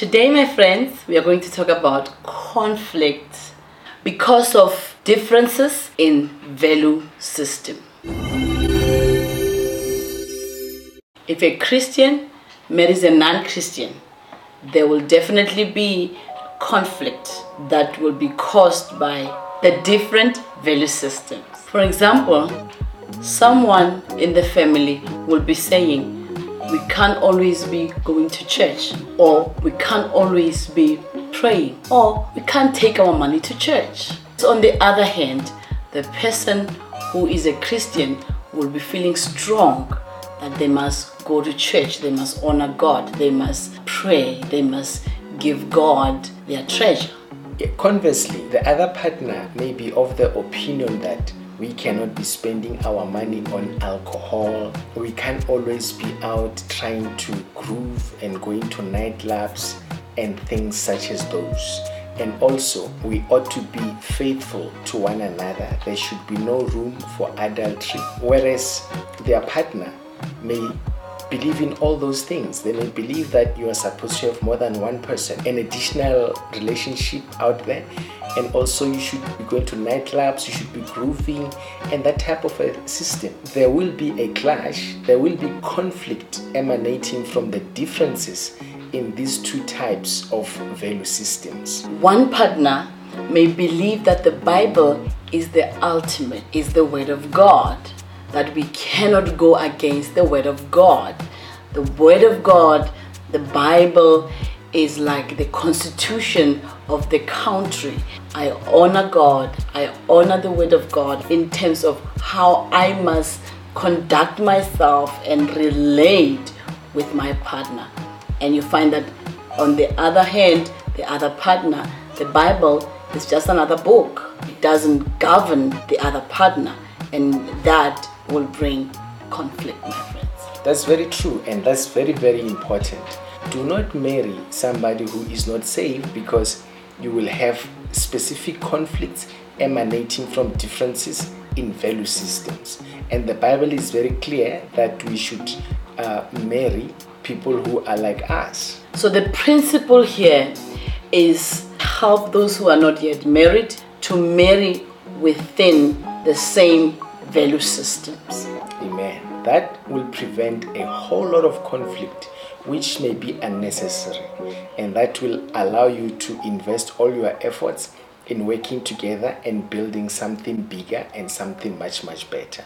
Today, my friends, we are going to talk about conflict because of differences in value system. If a Christian marries a non-Christian, there will definitely be conflict that will be caused by the different value systems. For example, someone in the family will be saying, we can't always be going to church, or we can't always be praying, or we can't take our money to church. So on the other hand, the person who is a Christian will be feeling strong that they must go to church, they must honor God, they must pray, they must give God their treasure. Conversely, the other partner may be of the opinion that we cannot be spending our money on alcohol. We can't always be out trying to groove and going to nightclubs and things such as those. And also, we ought to be faithful to one another. There should be no room for adultery. Whereas their partner may believe in all those things. They may believe that you are supposed to have more than one person, an additional relationship out there, and also you should be going to nightclubs, you should be grooving, and that type of a system. There will be a clash, there will be conflict emanating from the differences in these two types of value systems. One partner may believe that the Bible is the ultimate, is the Word of God that we cannot go against the Word of God. The Word of God, the Bible, is like the constitution of the country. I honor God, I honor the Word of God in terms of how I must conduct myself and relate with my partner. And you find that on the other hand, the other partner, the Bible is just another book. It doesn't govern the other partner, and that will bring conflict, my friends. That's very true, and that's very, very important. Do not marry somebody who is not saved because you will have specific conflicts emanating from differences in value systems. And the Bible is very clear that we should uh, marry people who are like us. So the principle here is help those who are not yet married to marry within the same value systems. Amen. That will prevent a whole lot of conflict which may be unnecessary and that will allow you to invest all your efforts in working together and building something bigger and something much much better.